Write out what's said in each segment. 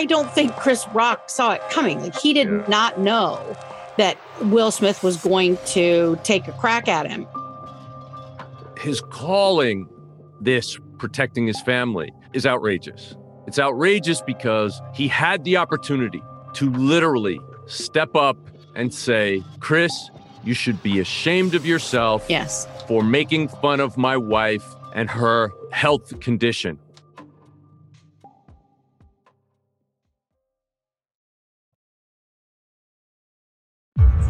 I don't think Chris Rock saw it coming. Like he did Yeah. not know that Will Smith was going to take a crack at him. His calling this protecting his family is outrageous. It's outrageous because he had the opportunity to literally step up and say, Chris, you should be ashamed of yourself Yes. for making fun of my wife and her health condition.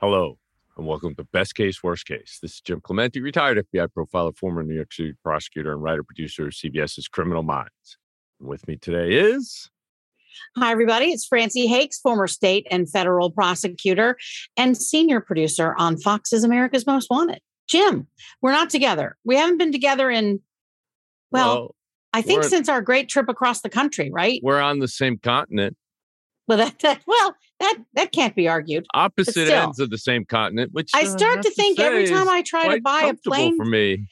Hello, and welcome to Best Case, Worst Case. This is Jim Clemente, retired FBI profiler, former New York City prosecutor, and writer producer of CBS's Criminal Minds. And with me today is Hi, everybody. It's Francey Hakes, former state and federal prosecutor and senior producer on Fox's America's Most Wanted. Jim, we're not together. We haven't been together in, well, I think since our great trip across the country, right? we're on the same continent, Well, that, that well, that that can't be argued. opposite still. ends of the same continent, which I uh, start have to think every time I try to buy a comfortable plane, for me.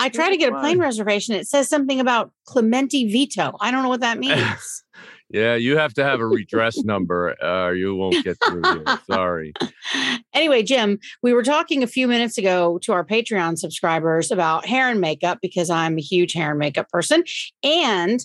I try to get a plane reservation. It says something about Clemente veto. I don't know what that means. Yeah, you have to have a redress number, or you won't get through here. Sorry. anyway, Jim, we were talking a few minutes ago to our Patreon subscribers about hair and makeup because I'm a huge hair and makeup person. And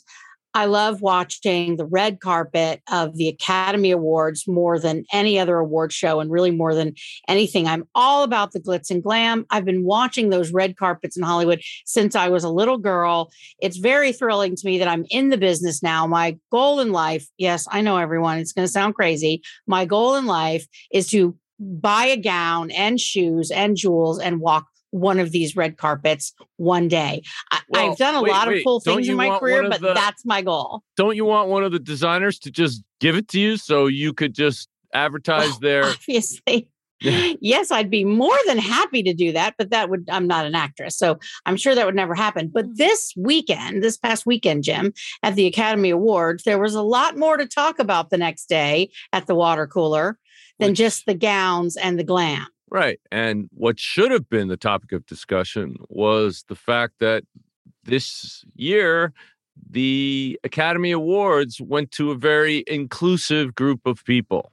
I love watching the red carpet of the Academy Awards more than any other award show, and really more than anything. I'm all about the glitz and glam. I've been watching those red carpets in Hollywood since I was a little girl. It's very thrilling to me that I'm in the business now. My goal in life, yes, I know everyone, it's going to sound crazy. My goal in life is to buy a gown and shoes and jewels and walk one of these red carpets one day. I, Well, I've done a wait, lot wait, of cool things in my career, but the- that's my goal. Don't you want one of the designers to just give it to you so you could just advertise their? Obviously. Yes, I'd be more than happy to do that, but that would, I'm not an actress. So I'm sure that would never happen. But Mm. this weekend, this past weekend, Jim, at the Academy Awards, there was a lot more to talk about the next day at the water cooler than Which- just the gowns and the glam. Right. And what should have been the topic of discussion was the fact that this year, the Academy Awards went to a very inclusive group of people.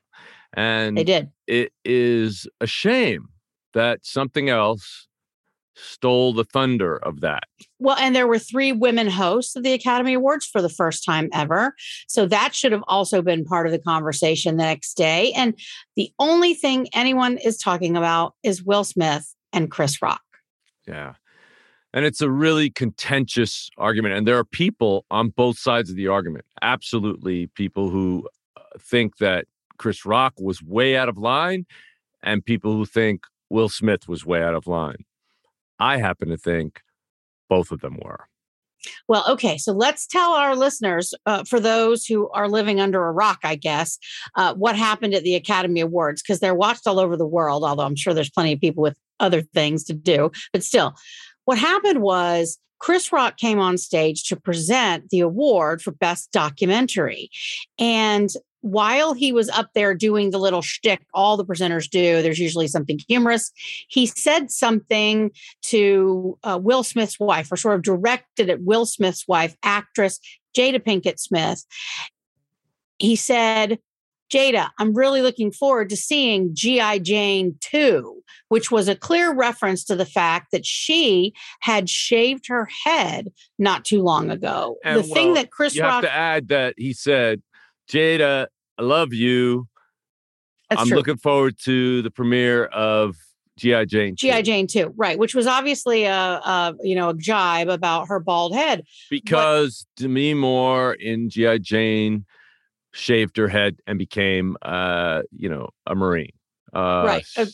And They did. it is a shame that something else stole the thunder of that. Well, and there were three women hosts of the Academy Awards for the first time ever. So that should have also been part of the conversation the next day. And the only thing anyone is talking about is Will Smith and Chris Rock. Yeah. And it's a really contentious argument. And there are people on both sides of the argument. Absolutely, people who uh, think that Chris Rock was way out of line, and people who think Will Smith was way out of line. I happen to think both of them were. Well, okay. So let's tell our listeners, uh, for those who are living under a rock, I guess, uh, what happened at the Academy Awards, because they're watched all over the world, although I'm sure there's plenty of people with other things to do. But still, what happened was Chris Rock came on stage to present the award for Best Documentary. And while he was up there doing the little shtick all the presenters do, there's usually something humorous. He said something to uh, Will Smith's wife, or sort of directed at Will Smith's wife, actress Jada Pinkett Smith. He said, Jada, I'm really looking forward to seeing G.I. Jane 2, which was a clear reference to the fact that she had shaved her head not too long ago. And, the thing that Chris you Rock, have to add that he said, Jada, I love you. that's I'm true. looking forward to the premiere of G.I. Jane. GI Jane too, right? Which was obviously a, a you know a jibe about her bald head. because Demi Moore in GI Jane shaved her head and became, uh, you know, a Marine. Uh, Right. Uh,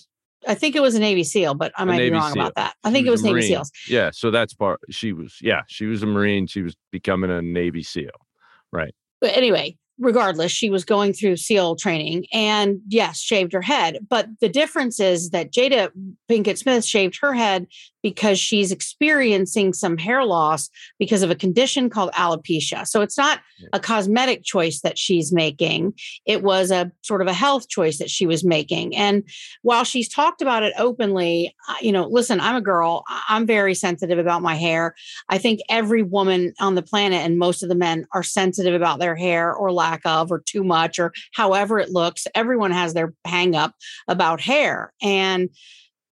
I think it was a Navy SEAL, but I A might be wrong SEAL. about that. I She think it was Navy SEALs. Yeah, so that's part. She was, yeah, she was a Marine. She was becoming a Navy SEAL. Right. But anyway, regardless, she was going through SEAL training and yes, shaved her head. But the difference is that Jada Pinkett Smith shaved her head because she's experiencing some hair loss because of a condition called alopecia. So it's not a cosmetic choice that she's making, it was a sort of a health choice that she was making. And while she's talked about it openly, uh, you know, listen, I'm a girl, I'm very sensitive about my hair. I think every woman on the planet and most of the men are sensitive about their hair or lack of or too much or however it looks. Everyone has their hang up about hair. And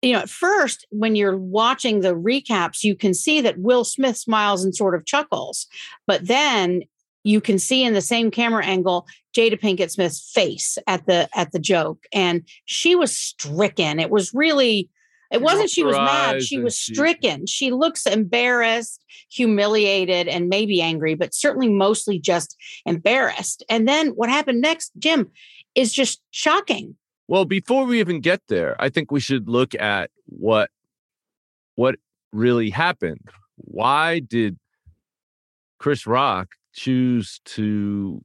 you know, at first, when you're watching the recaps, you can see that Will Smith smiles and sort of chuckles. But then you can see in the same camera angle Jada Pinkett Smith's face at the at the joke. And she was stricken. It was really it wasn't she was mad, she was stricken. She looks embarrassed, humiliated, and maybe angry, but certainly mostly just embarrassed. And then what happened next, Jim, is just shocking. Well, before we even get there, I think we should look at what what really happened. Why did Chris Rock choose to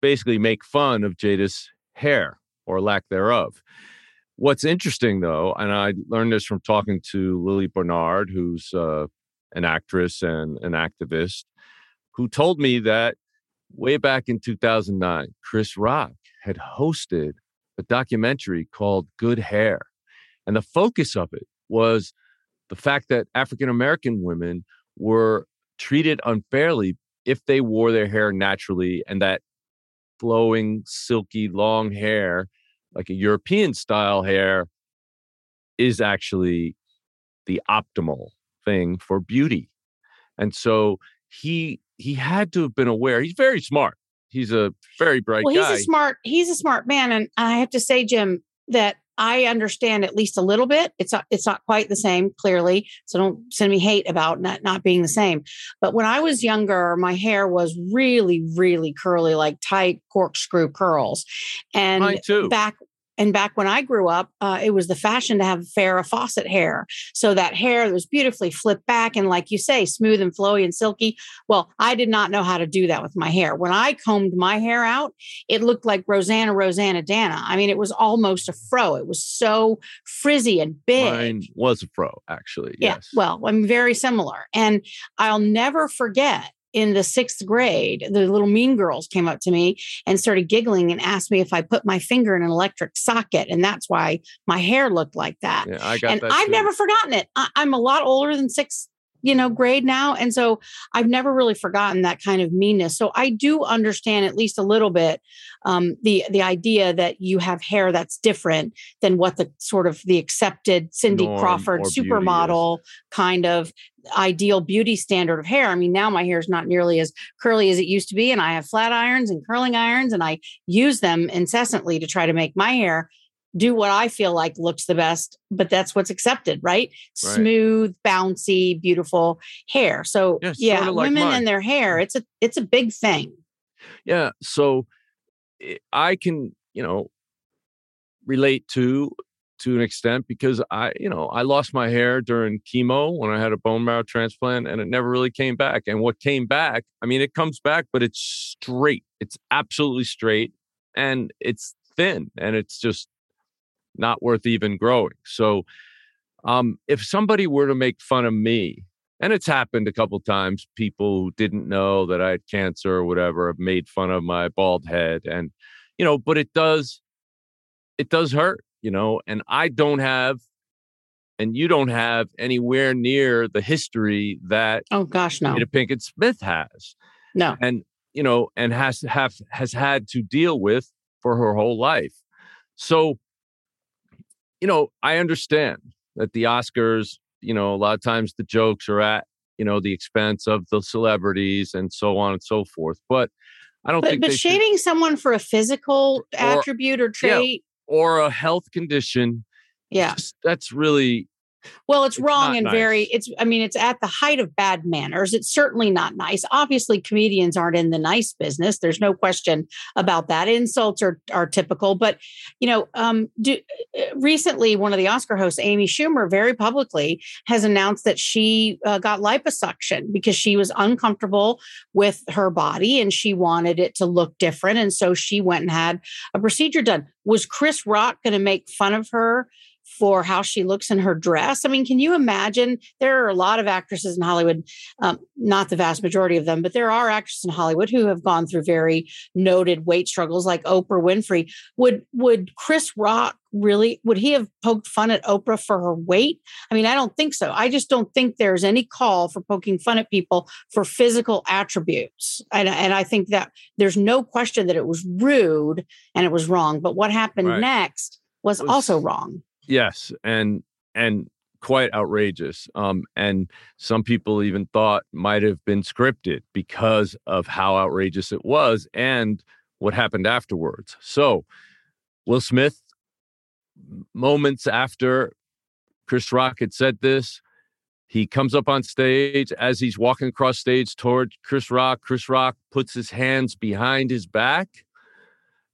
basically make fun of Jada's hair or lack thereof? What's interesting, though, and I learned this from talking to Lili Bernard, who's uh, an actress and an activist, who told me that way back in 2009, Chris Rock had hosted a documentary called Good Hair. And the focus of it was the fact that African American women were treated unfairly if they wore their hair naturally and that flowing, silky, long hair like a European style hair is actually the optimal thing for beauty. And so he he had to have been aware. He's very smart. He's a very bright well, guy. he's a smart he's a smart man and I have to say Jim that I understand at least a little bit. It's not, it's not quite the same, clearly. So don't send me hate about not, not being the same. But when I was younger, my hair was really, really curly, like tight corkscrew curls. And back and back when I grew up, uh, it was the fashion to have Farrah Fawcett hair. So that hair was beautifully flipped back and, like you say, smooth and flowy and silky. Well, I did not know how to do that with my hair. When I combed my hair out, it looked like Rosanna Rosanna Dana. I mean, it was almost a fro. It was so frizzy and big. Mine was a fro, actually. Yeah. Yes. Well, I'm very similar. And I'll never forget in the sixth grade, the little mean girls came up to me and started giggling and asked me if I put my finger in an electric socket. And that's why my hair looked like that. yeah, I got and that. I've too. never forgotten it. I, I'm a lot older than sixth, you know, grade now. And so I've never really forgotten that kind of meanness. So I do understand at least a little bit um, the the idea that you have hair that's different than what the sort of the accepted Cindy Norm Crawford supermodel kind of ideal beauty standard of hair. I mean, now my hair is not nearly as curly as it used to be, and I have flat irons and curling irons, and I use them incessantly to try to make my hair do what I feel like looks the best, but that's what's accepted, right? Right. Smooth, bouncy, beautiful hair. So Yeah, yeah, sorta like women mine. and their hair, it's a it's a big thing. Yeah. So eh, I can, you know, relate to to an extent because I, you know, I lost my hair during chemo when I had a bone marrow transplant and it never really came back. And what came back, I mean, it comes back, but it's straight. It's absolutely straight and it's thin and it's just not worth even growing. So um if somebody were to make fun of me and it's happened a couple times people who didn't know that i had cancer or whatever have made fun of my bald head and you know but it does it does hurt you know and i don't have and you don't have anywhere near the history that Oh gosh, no. Jada Pinkett Smith has No. and you know and has have has had to deal with for her whole life so you know i understand that the oscars you know a lot of times the jokes are at you know the expense of the celebrities and so on and so forth but i don't But think but they should- shaving someone for a physical attribute or trait, or a health condition yeah. just- that's really Well, it's, It's wrong and nice. very it's I mean it's at the height of bad manners. It's certainly not nice. Obviously comedians aren't in the nice business. There's no question about that. Insults are are typical, but you know, um do, uh, recently one of the Oscar hosts Amy Schumer very publicly has announced that she uh, got liposuction because she was uncomfortable with her body and she wanted it to look different and so she went and had a procedure done. Was Chris Rock going to make fun of her for how she looks in her dress. I mean, can you imagine? There are a lot of actresses in Hollywood, um, not the vast majority of them, but there are actresses in Hollywood who have gone through very noted weight struggles, like Oprah Winfrey. Would would Chris Rock really? Would he have poked fun at Oprah for her weight? I mean, I don't think so. I just don't think there's any call for poking fun at people for physical attributes, and and I think that there's no question that it was rude and it was wrong. But what happened Right. next was Was- also wrong. Yes, and and quite outrageous. Um, and some people even thought might have been scripted because of how outrageous it was and what happened afterwards. So, Will Smith, moments after Chris Rock had said this, he comes up on stage as he's walking across stage toward Chris Rock. Chris Rock puts his hands behind his back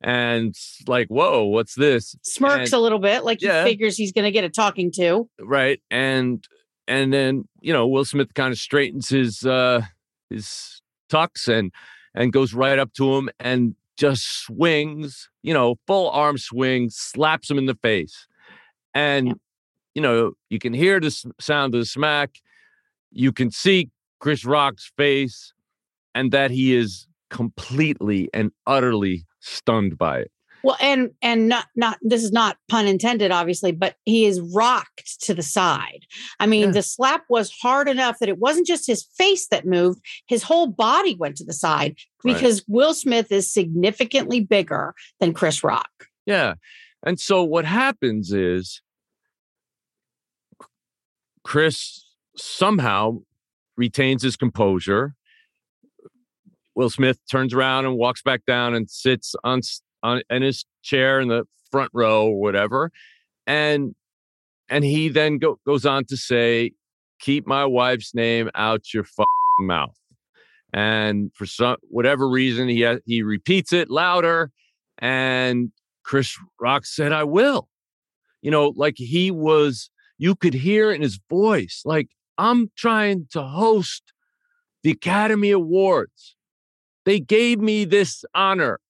and like, whoa, what's this? smirks And- a little bit like Yeah. he figures he's going to get a talking to right and and then you know will smith kind of straightens his uh his tux and and goes right up to him and just swings you know full arm swing slaps him in the face and Yeah. you know you can hear the sound of the smack you can see chris rock's face and that he is completely and utterly stunned by it well and and not not this is not pun intended obviously but he is rocked to the side i mean Yeah. the slap was hard enough that it wasn't just his face that moved his whole body went to the side Right. because will smith is significantly bigger than chris rock Yeah. And so what happens is Chris somehow retains his composure. Will Smith turns around and walks back down and sits on, on in his chair in the front row or whatever. And and he then go, goes on to say, keep my wife's name out your mouth. And for some whatever reason, he he repeats it louder. And Chris Rock said, I will. You know, like he was, you could hear in his voice, like, I'm trying to host the Academy Awards. They gave me this honor,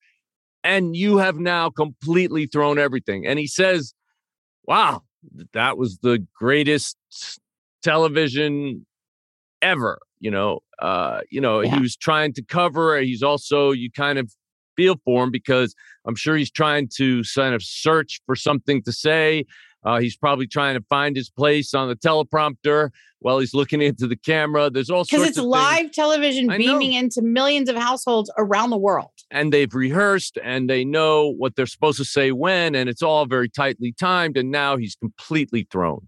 and you have now completely thrown everything. And he says, Wow, that was the greatest television ever. You know, uh, you know, Yeah. he was trying to cover. He's also you kind of feel for him because I'm sure he's trying to kind of search for something to say. Uh, he's probably trying to find his place on the teleprompter while he's looking into the camera. There's all because it's of things. live television I beaming know. into millions of households around the world and they've rehearsed and they know what they're supposed to say when, and it's all very tightly timed. And now he's completely thrown.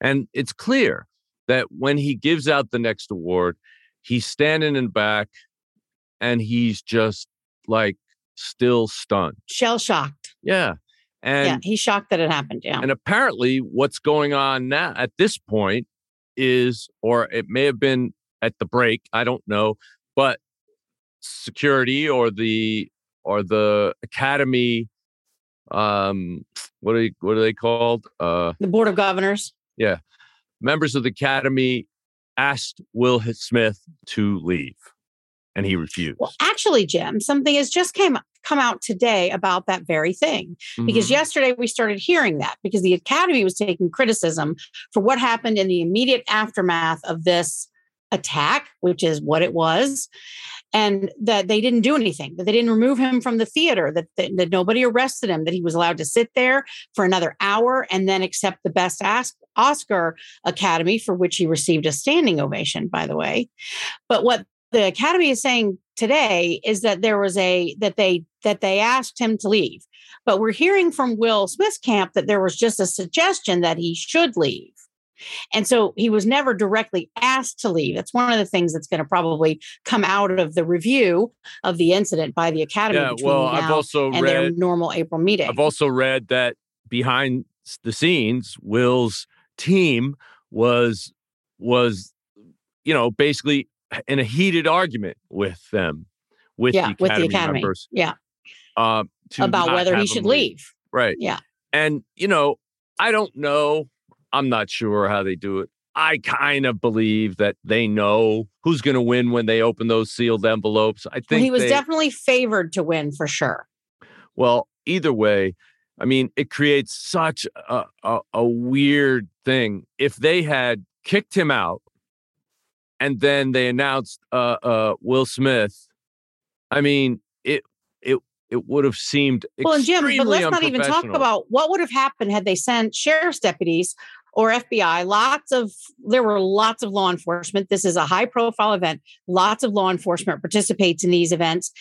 And it's clear that when he gives out the next award, he's standing in back and he's just like still stunned. shell shocked Yeah. And yeah he's shocked that it happened yeah and apparently, what's going on now at this point is, or it may have been at the break, I don't know, but security or the or the academy, um, what are what are they called? Uh, the board of governors yeah members of the academy asked Will Smith to leave, and he refused. Well, actually, Jim, something has just came come out today about that very thing. Because Mhm. yesterday we started hearing that because the Academy was taking criticism for what happened in the immediate aftermath of this attack, which is what it was, and that they didn't do anything, that they didn't remove him from the theater, that, that, that nobody arrested him, that he was allowed to sit there for another hour and then accept the Best Oscar Academy, for which he received a standing ovation, by the way. But what the Academy is saying today is that there was a that they that they asked him to leave. But we're hearing from will smith's camp that there was just a suggestion that he should leave. And so he was never directly asked to leave. That's one of the things that's going to probably come out of the review of the incident by the academy yeah. Well, I've also and their read normal april meeting. I've also read that behind the scenes, Will's team was was you know basically in a heated argument with them with yeah, the with academy the academy. members Yeah, uh, about whether he should him leave. Right. Yeah. And you know, I don't know. I'm not sure how they do it. I kind of believe that they know who's going to win when they open those sealed envelopes. I think Well, he was they- definitely favored to win for sure. well, either way, I mean, it creates such a, a, a weird thing. If they had kicked him out and then they announced uh, uh, Will Smith, I mean, it it it would have seemed Well, and Jim, but let's not even talk about what would have happened had they sent sheriff's deputies or FBI. Lots of there were lots of law enforcement. This is a high profile event. Lots of law enforcement participates in these events.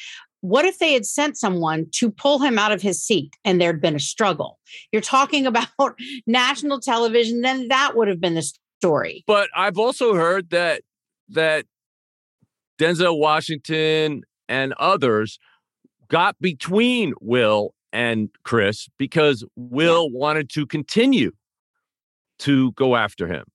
What if they had sent someone to pull him out of his seat and there'd been a struggle? You're talking about national television, then that would have been the story. But I've also heard that that Denzel Washington and others got between Will and Chris because Will wanted to continue to go after him.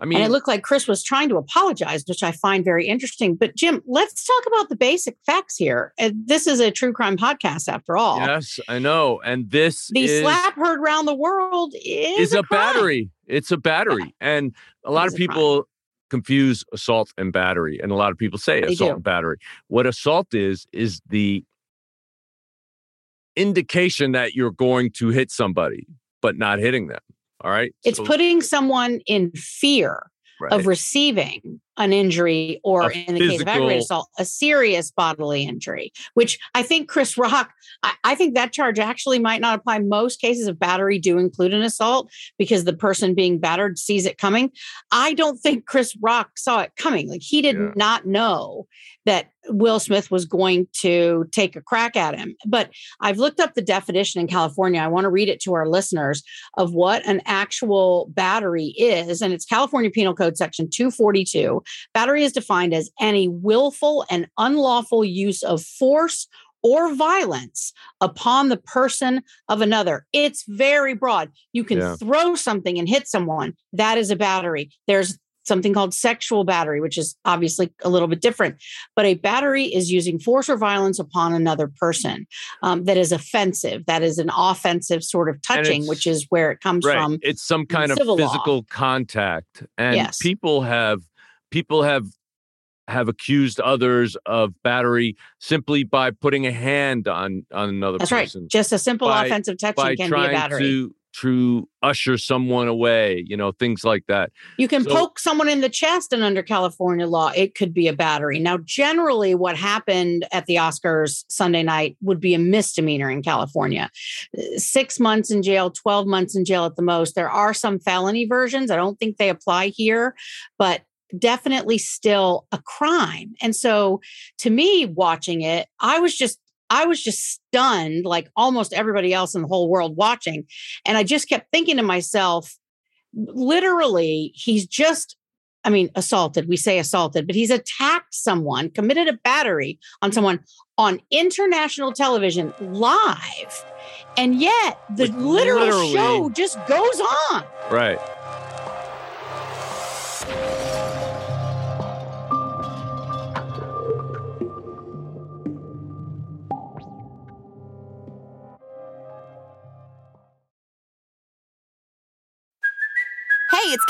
I mean, and it looked like Chris was trying to apologize, which I find very interesting. But Jim, let's talk about the basic facts here. This is a true crime podcast, after all. yes, I know. And this The is, slap heard around the world is, is a, crime. battery. It's a battery. And a lot of a people confuse assault and battery. And a lot of people say They assault do. and battery. What assault is, is the indication that you're going to hit somebody, but not hitting them. All right. It's So- putting someone in fear right. of receiving an injury or, A in the case of aggravated assault, a serious bodily injury, which I think Chris Rock, I, I think that charge actually might not apply. Most cases of battery do include an assault because the person being battered sees it coming. I don't think Chris Rock saw it coming. Like he did Yeah. not know that Will Smith was going to take a crack at him. But I've looked up the definition in California. I want to read it to our listeners of what an actual battery is. And it's California Penal Code Section 242. Battery is defined as any willful and unlawful use of force or violence upon the person of another. It's very broad. You can Yeah. throw something and hit someone. That is a battery. There's something called sexual battery, which is obviously a little bit different. But a battery is using force or violence upon another person um, that is offensive. That is an offensive sort of touching, which is where it comes right. from. it's some kind of civil law. physical contact. And Yes. people have people have have accused others of battery simply by putting a hand on on another That's right. Just a simple by- offensive touching can be a trying battery. to to usher someone away, you know, things like that. You can So- poke someone in the chest, and under California law, it could be a battery. Now, generally, what happened at the Oscars Sunday night would be a misdemeanor in California six months in jail, 12 months in jail at the most. There are some felony versions. I don't think they apply here, but definitely still a crime. And so, to me, watching it, I was just I was just stunned, like almost everybody else in the whole world watching. And I just kept thinking to myself, literally, he's just, I mean, assaulted. We say assaulted, but he's attacked someone, committed a battery on someone on international television live. And yet the literal literally- show just goes on. Right.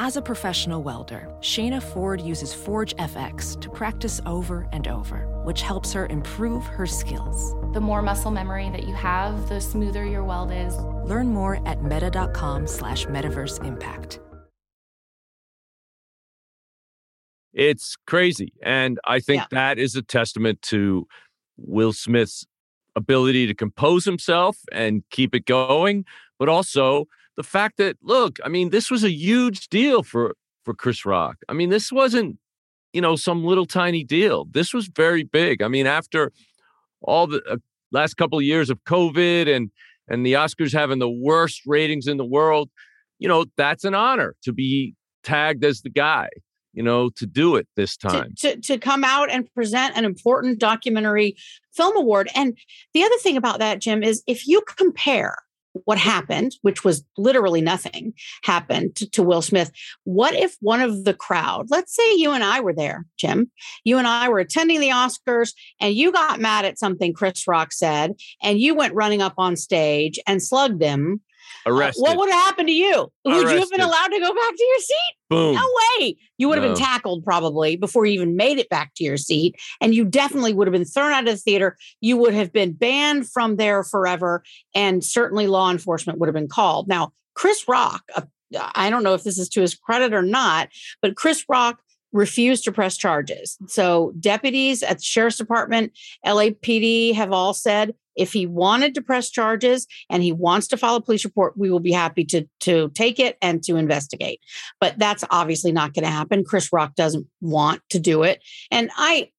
As a professional welder, Shayna Ford uses Forge FX to practice over and over, which helps her improve her skills. The more muscle memory that you have, the smoother your weld is. Learn more at meta.com slash metaverse impact. It's crazy. And I think Yeah. that is a testament to Will Smith's ability to compose himself and keep it going, but also the fact that look, I mean, this was a huge deal for for Chris Rock. I mean, this wasn't, you know, some little tiny deal. This was very big. I mean, after all the uh, last couple of years of COVID and and the Oscars having the worst ratings in the world, you know, that's an honor to be tagged as the guy, you know, to do it this time. To, to, to come out and present an important documentary film award. And the other thing about that, Jim, is if you compare what happened, which was literally nothing, happened to, to, Will Smith. What if one of the crowd, let's say you and I were there, Jim, you and I were attending the Oscars and you got mad at something Chris Rock said and you went running up on stage and slugged him Arrested. what would have happened to you? Would you have been allowed to go back to your seat? Boom. No way. You would have No. been tackled probably before you even made it back to your seat. And you definitely would have been thrown out of the theater. You would have been banned from there forever. And certainly law enforcement would have been called. Now, Chris Rock, uh, I don't know if this is to his credit or not, but Chris Rock refused to press charges. So deputies at the sheriff's department, LAPD have all said if he wanted to press charges and he wants to file a police report, we will be happy to to take it and to investigate. But that's obviously not going to happen. Chris Rock doesn't want to do it. And I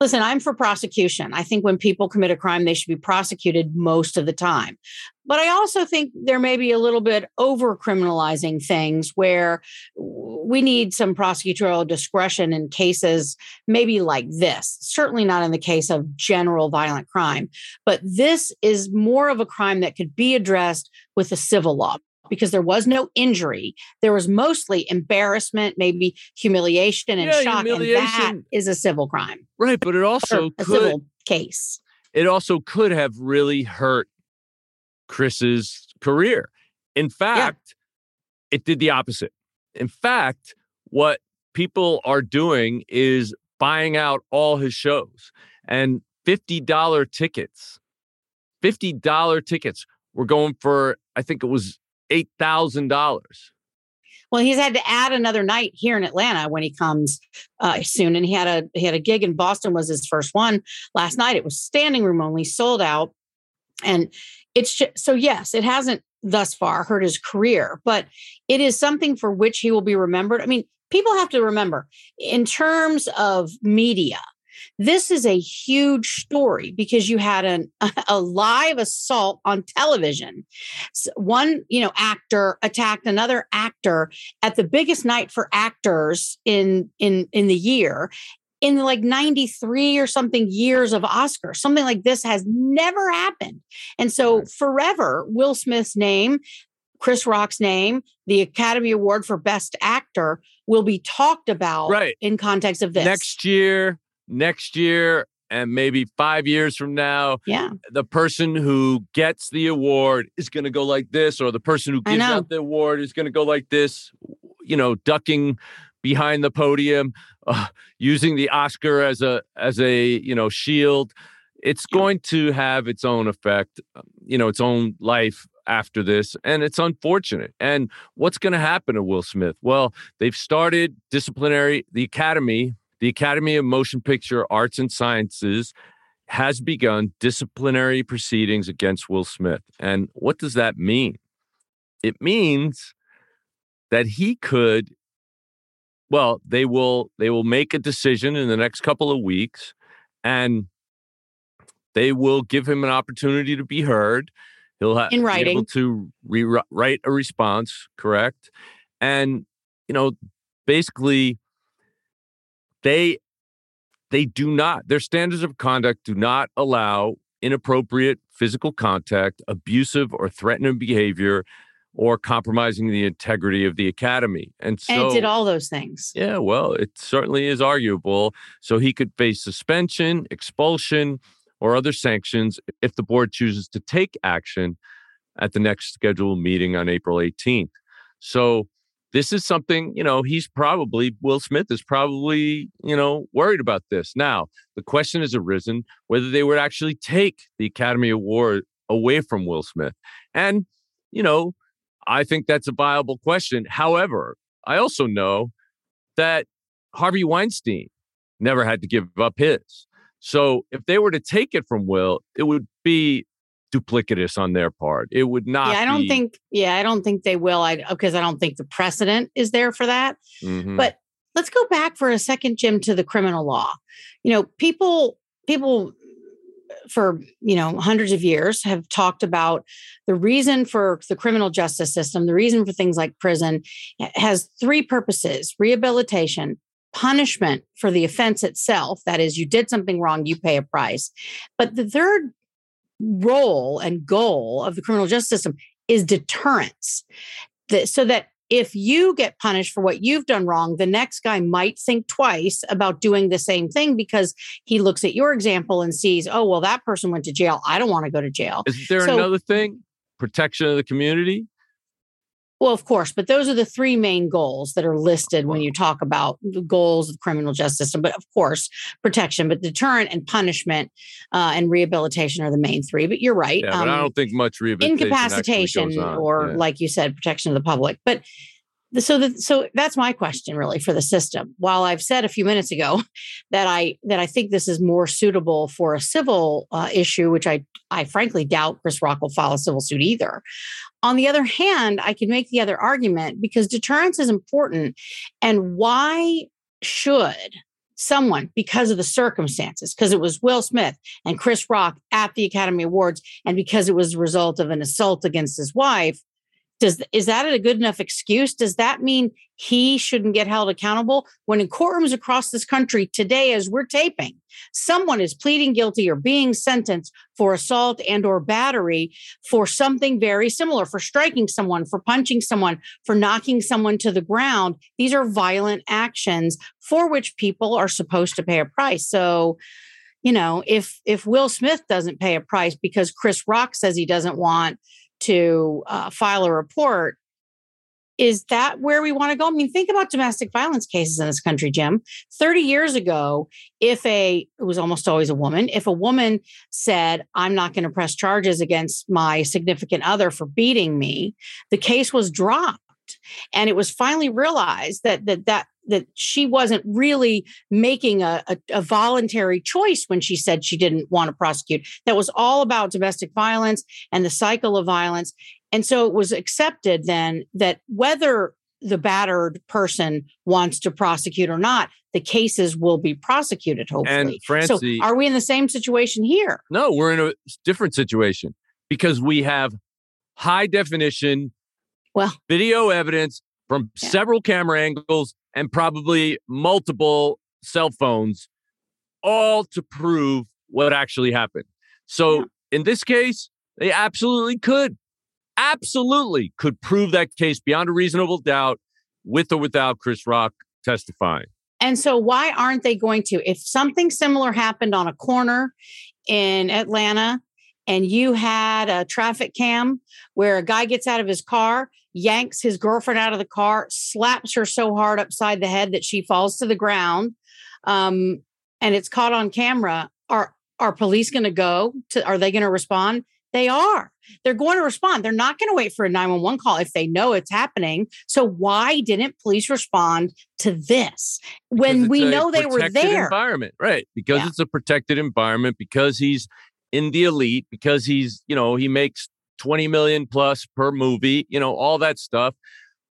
listen, I'm for prosecution. I think when people commit a crime, they should be prosecuted most of the time. But I also think there may be a little bit over criminalizing things where we need some prosecutorial discretion in cases maybe like this. Certainly not in the case of general violent crime, but this is more of a crime that could be addressed with the civil law because there was no injury. There was mostly embarrassment, maybe humiliation and Yeah, shock. And that humiliation. is a civil crime. Right, but it also a could civil case. it also could have really hurt Chris's career. In fact, it did the opposite. In fact, what people are doing is buying out all his shows and $50 tickets. $50 tickets were going for, I think it was $8,000. Well, he's had to add another night here in Atlanta when he comes uh, soon, and he had a he had a gig in Boston was his first one last night. It was standing room only, sold out, and it's just, so yes, it hasn't thus far hurt his career, but it is something for which he will be remembered. I mean, people have to remember in terms of media. This is a huge story because you had an, a live assault on television. One, you know, actor attacked another actor at the biggest night for actors in in in the year in like 93 or something years of Oscars. Something like this has never happened. And so forever Will Smith's name, Chris Rock's name, the Academy Award for Best Actor will be talked about Right. in context of this. Next year, next year, and maybe five years from now, Yeah. the person who gets the award is going to go like this, or the person who gives out the award is going to go like this, you know, ducking behind the podium, uh, using the Oscar as a as a you know shield. It's going to have its own effect, um, you know, its own life after this, and it's unfortunate. And what's going to happen to Will Smith? Well, they've started disciplinary. The Academy, the Academy of Motion Picture Arts and Sciences, has begun disciplinary proceedings against Will Smith. And what does that mean? It means that he could well, they will they will make a decision in the next couple of weeks and they will give him an opportunity to be heard. He'll have In be able writing. to re- write a response, correct? And you know, basically they they do not their standards of conduct do not allow inappropriate physical contact abusive or threatening behavior or compromising the integrity of the academy. And so and it did all those things. yeah well it certainly is arguable. So he could face suspension expulsion or other sanctions if the board chooses to take action at the next scheduled meeting on april 18th so this is something you know he's probably will smith is probably you know worried about this. Now the question has arisen whether they would actually take the academy award away from will smith. And you know i think that's a viable question. However i also know that harvey weinstein never had to give up his. So if they were to take it from will it would be duplicitous on their part. It would not. Yeah, I don't be- think. Yeah, I don't think they will. I because I don't think the precedent is there for that. Mhm. But let's go back for a second, Jim, to the criminal law. You know, people people for you know hundreds of years have talked about the reason for the criminal justice system the reason for things like prison has three purposes rehabilitation punishment for the offense itself that is you did something wrong you pay a price but the third role and goal of the criminal justice system is deterrence that, so that if you get punished for what you've done wrong, the next guy might think twice about doing the same thing because he looks at your example and sees, oh, well, that person went to jail. I don't want to go to jail. Is there So- another thing? Protection of the community. Well, of course, but those are the three main goals that are listed when you talk about the goals of the criminal justice system. But of course, protection, but deterrent and punishment uh, and rehabilitation are the main three. But you're right. Yeah, but I um, don't think much rehabilitation. incapacitation or Yeah. like you said protection of the public but so the, so that's my question really for the system. While i've said a few minutes ago that i that i think this is more suitable for a civil uh, issue which i i frankly doubt chris rock will file a civil suit either. On the other hand i can make the other argument because deterrence is important. And why should someone because of the circumstances because it was will smith and chris rock at the academy awards and because it was a result of an assault against his wife does is that a good enough excuse? Does that mean he shouldn't get held accountable? When in courtrooms across this country today as we're taping someone is pleading guilty or being sentenced for assault and or battery for something very similar for striking someone for punching someone for knocking someone to the ground. These are violent actions for which people are supposed to pay a price. So you know if if will smith doesn't pay a price because chris rock says he doesn't want to uh, file a report is that where we want to go? I mean think about domestic violence cases in this country jim. 30 years ago if a it was almost always a woman if a woman said i'm not going to press charges against my significant other for beating me the case was dropped. And it was finally realized that that that that she wasn't really making a, a, a voluntary choice when she said she didn't want to prosecute. That was all about domestic violence and the cycle of violence. And so it was accepted then that whether the battered person wants to prosecute or not the cases will be prosecuted hopefully. Francey- so are we in the same situation here? No, we're in a different situation because we have high definition well video evidence from several camera angles and probably multiple cell phones, all to prove what actually happened. So in this case, they absolutely could, absolutely could prove that case beyond a reasonable doubt with or without Chris Rock testifying. And so, why aren't they going to? If something similar happened on a corner in Atlanta and you had a traffic cam where a guy gets out of his car, yanks his girlfriend out of the car, slaps her so hard upside the head that she falls to the ground, um, and it's caught on camera, are are police going to go to? Are they going to respond? They are. They're going to respond. They're not going to wait for a 911 call if they know it's happening. So why didn't police respond to this when we know they were there? Environment, right? Because Yeah. it's a protected environment. Because he's in the elite. Because he's, you know, he makes twenty million plus per movie. You know, all that stuff.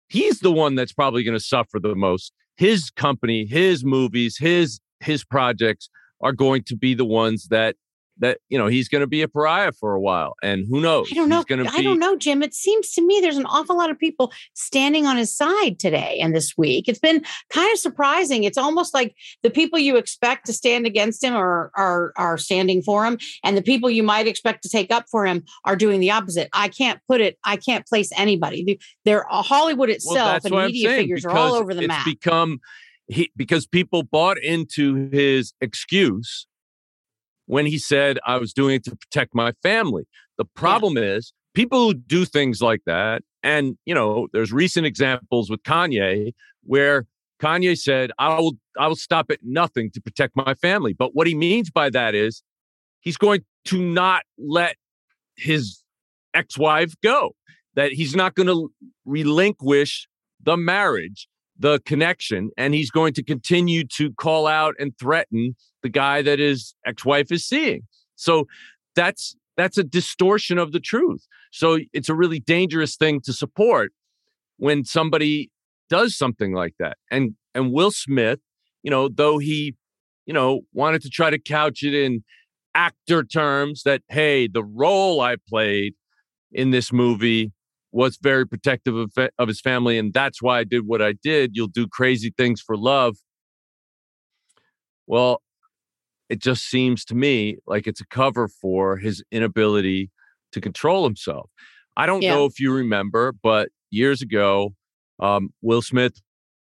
He's the one that's probably going to suffer the most. His company, his movies, his his projects are going to be the ones that that you know he's going to be a pariah for a while. And who knows? I don't know. Be. I don't know, Jim. It seems to me there's an awful lot of people standing on his side today and this week. It's been kind of surprising. It's almost like the people you expect to stand against him are are are standing for him, and the people you might expect to take up for him are doing the opposite. I can't put it. I can't place anybody. They're uh, Hollywood itself and media saying, figures are all over the it's map. become he because people bought into his excuse when he said I was doing it to protect my family. The problem is people who do things like that, and you know, there's recent examples with Kanye where Kanye said, I will I will stop at nothing to protect my family. But what he means by that is he's going to not let his ex-wife go. That he's not going to relinquish the marriage, the connection, and he's going to continue to call out and threaten the guy that his ex-wife is seeing. So that's that's a distortion of the truth. So it's a really dangerous thing to support when somebody does something like that. And and Will Smith, you know, though he, you know, wanted to try to couch it in actor terms that hey, the role I played in this movie was very protective of, of his family and that's why I did what I did. You'll do crazy things for love. Well, it just seems to me like it's a cover for his inability to control himself. I don't Yeah. know if you remember, but years ago, um, Will Smith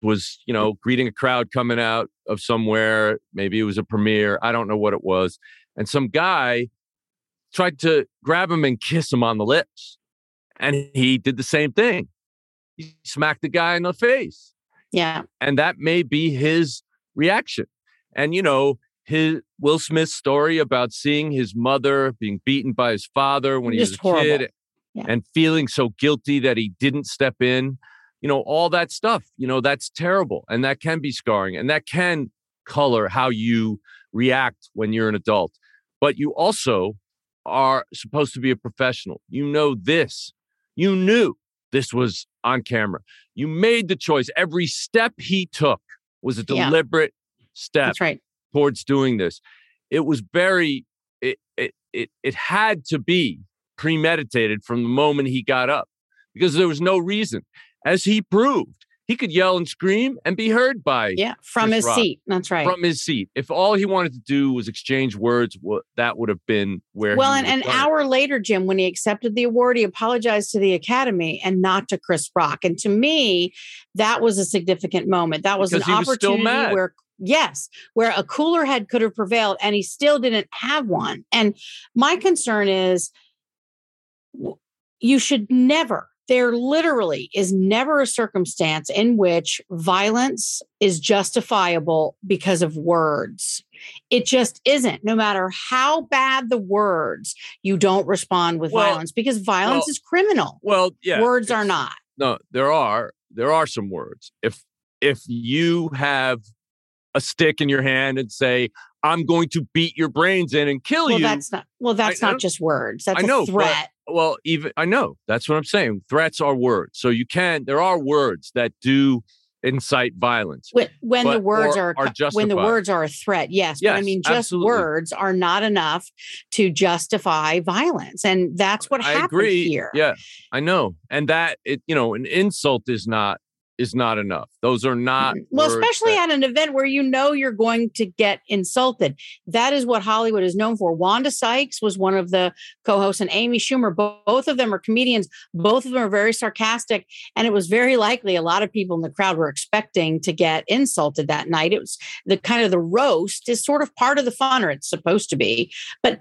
was, you know, greeting a crowd coming out of somewhere. Maybe it was a premiere. I don't know what it was. And some guy tried to grab him and kiss him on the lips. And he did the same thing. He smacked the guy in the face Yeah. and that may be his reaction. And you know, his Will Smith's story about seeing his mother being beaten by his father when he was Just a horrible. kid Yeah. and feeling so guilty that he didn't step in, you know, all that stuff, you know, that's terrible and that can be scarring and that can color how you react when you're an adult. But you also are supposed to be a professional. You know this. You knew this was on camera. You made the choice. Every step he took was a Yeah. deliberate step That's right. towards doing this. It was very it it it, it had to be premeditated from the moment he got up because there was no reason. As he proved, he could yell and scream and be heard by Yeah. From Chris his Rock. seat. That's right. from his seat. If all he wanted to do was exchange words, that would have been where. well, and an done hour later, Jim, when he accepted the award, he apologized to the Academy and not to Chris Rock. And to me, that was a significant moment. That was Because an was opportunity where, yes, where a cooler head could have prevailed, and he still didn't have one. And my concern is, you should never. There literally is never a circumstance in which violence is justifiable because of words. It just isn't. No matter how bad the words, you don't respond with Well- violence because violence well, is criminal. Well, yeah, words are not. No, there are there are some words. If if you have a stick in your hand and say, "I'm going to beat your brains in and kill Well, you," that's not. Well, that's I not don't- just words. That's I know, a but- threat. well, even I know that's what I'm saying. Threats are words, so you can. There are words that do incite violence. When, when the words or are, are when the words are a threat, yes. but I mean, just absolutely. words are not enough to justify violence, and that's what I happened agree. here. Yeah, I know, and that it, you know, an insult is not is not enough. Those are not mm, Well, words especially that- at an event where you know you're going to get insulted. That is what Hollywood is known for. Wanda Sykes was one of the co hosts, and Amy Schumer. Both of them are comedians. Both of them are very sarcastic. And it was very likely a lot of people in the crowd were expecting to get insulted that night. It was the kind of the roast is sort of part of the fun, or it's supposed to be. But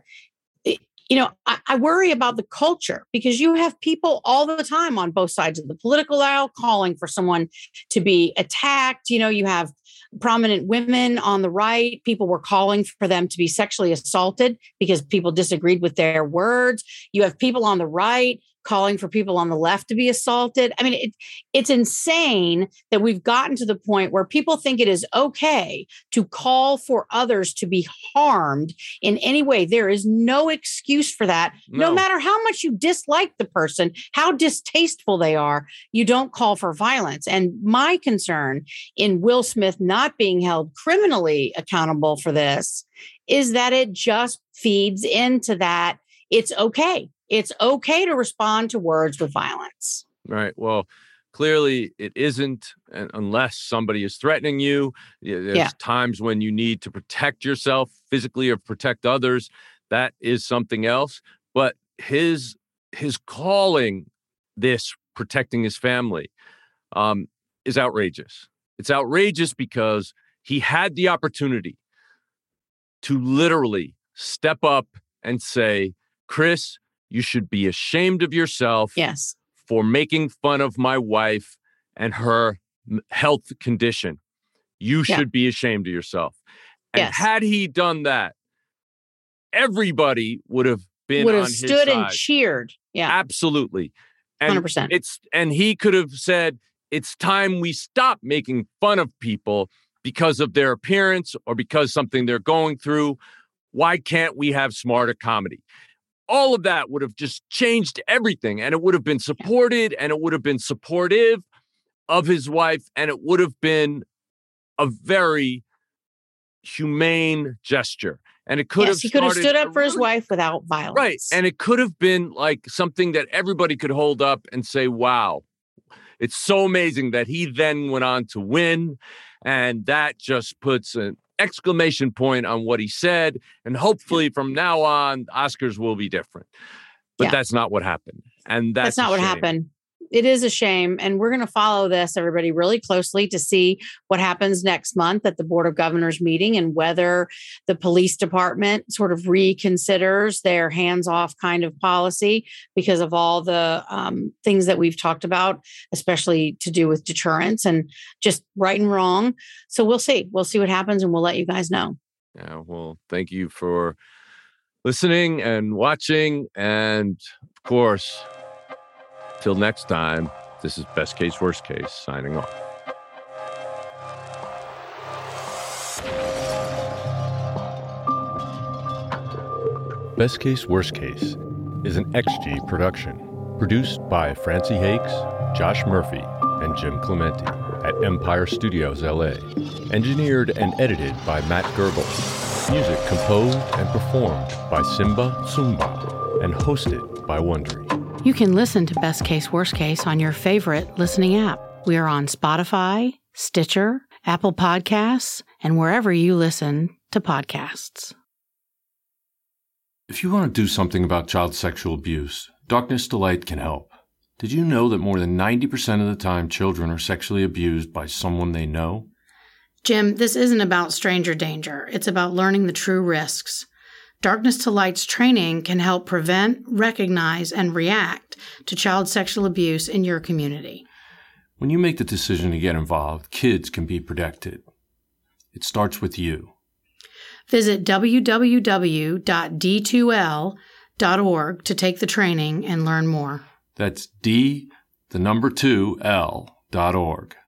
you know, I, I worry about the culture because you have people all the time on both sides of the political aisle calling for someone to be attacked. You know, you have prominent women on the right. People were calling for them to be sexually assaulted because people disagreed with their words. You have people on the right calling for people on the left to be assaulted. I mean, it, it's insane that we've gotten to the point where people think it is okay to call for others to be harmed in any way. There is no excuse for that. No, No. matter how much you dislike the person, how distasteful they are, you don't call for violence. And my concern in Will Smith not being held criminally accountable for this is that it just feeds into that it's okay. It's okay to respond to words with violence. Right. Well, clearly it isn't unless somebody is threatening you. There's Yeah. times when you need to protect yourself physically or protect others. That is something else. But his his calling this protecting his family um, is outrageous. It's outrageous because he had the opportunity to literally step up and say, Chris, you should be ashamed of yourself Yes. for making fun of my wife and her health condition. You Yeah. should be ashamed of yourself. And Yes. had he done that, everybody would have been Would on have his stood and cheered. Yeah. Absolutely. And 100%. It's and he could have said, "It's time we stop making fun of people because of their appearance or because something they're going through. Why can't we have smarter comedy?" All of that would have just changed everything and it would have been supported and it would have been supportive of his wife and it would have been a very humane gesture and it could yes, have he could have stood up for his wife without violence. Right. And it could have been like something that everybody could hold up and say, wow, it's so amazing that he then went on to win. And that just puts an exclamation point on what he said. And hopefully from now on, Oscars will be different. But Yeah. that's not what happened. And that's, that's, not what happened. It is a shame. And we're going to follow this, everybody, really closely to see what happens next month at the Board of Governors meeting and whether the police department sort of reconsiders their hands off kind of policy because of all the um, things that we've talked about, especially to do with deterrence and just right and wrong. So we'll see. We'll see what happens and we'll let you guys know. Yeah. Well, thank you for listening and watching. And of course, till next time, this is Best Case, Worst Case signing off. Best Case, Worst Case is an XG production, produced by Francey Hakes, Josh Murphy, and Jim Clemente at Empire Studios LA. Engineered and edited by Matt Gergel. Music composed and performed by Simba Sumba and hosted by Wondery. You can listen to Best Case, Worst Case on your favorite listening app. We are on Spotify, Stitcher, Apple Podcasts, and wherever you listen to podcasts. If you want to do something about child sexual abuse, Darkness to Light can help. Did you know that more than 90% of the time children are sexually abused by someone they know? Jim, this isn't about stranger danger. It's about learning the true risks. Darkness to Light's training can help prevent, recognize, and react to child sexual abuse in your community. When you make the decision to get involved, kids can be protected. It starts with you. Visit www.d2l.org to take the training and learn more. That's D, the number two, L dot org.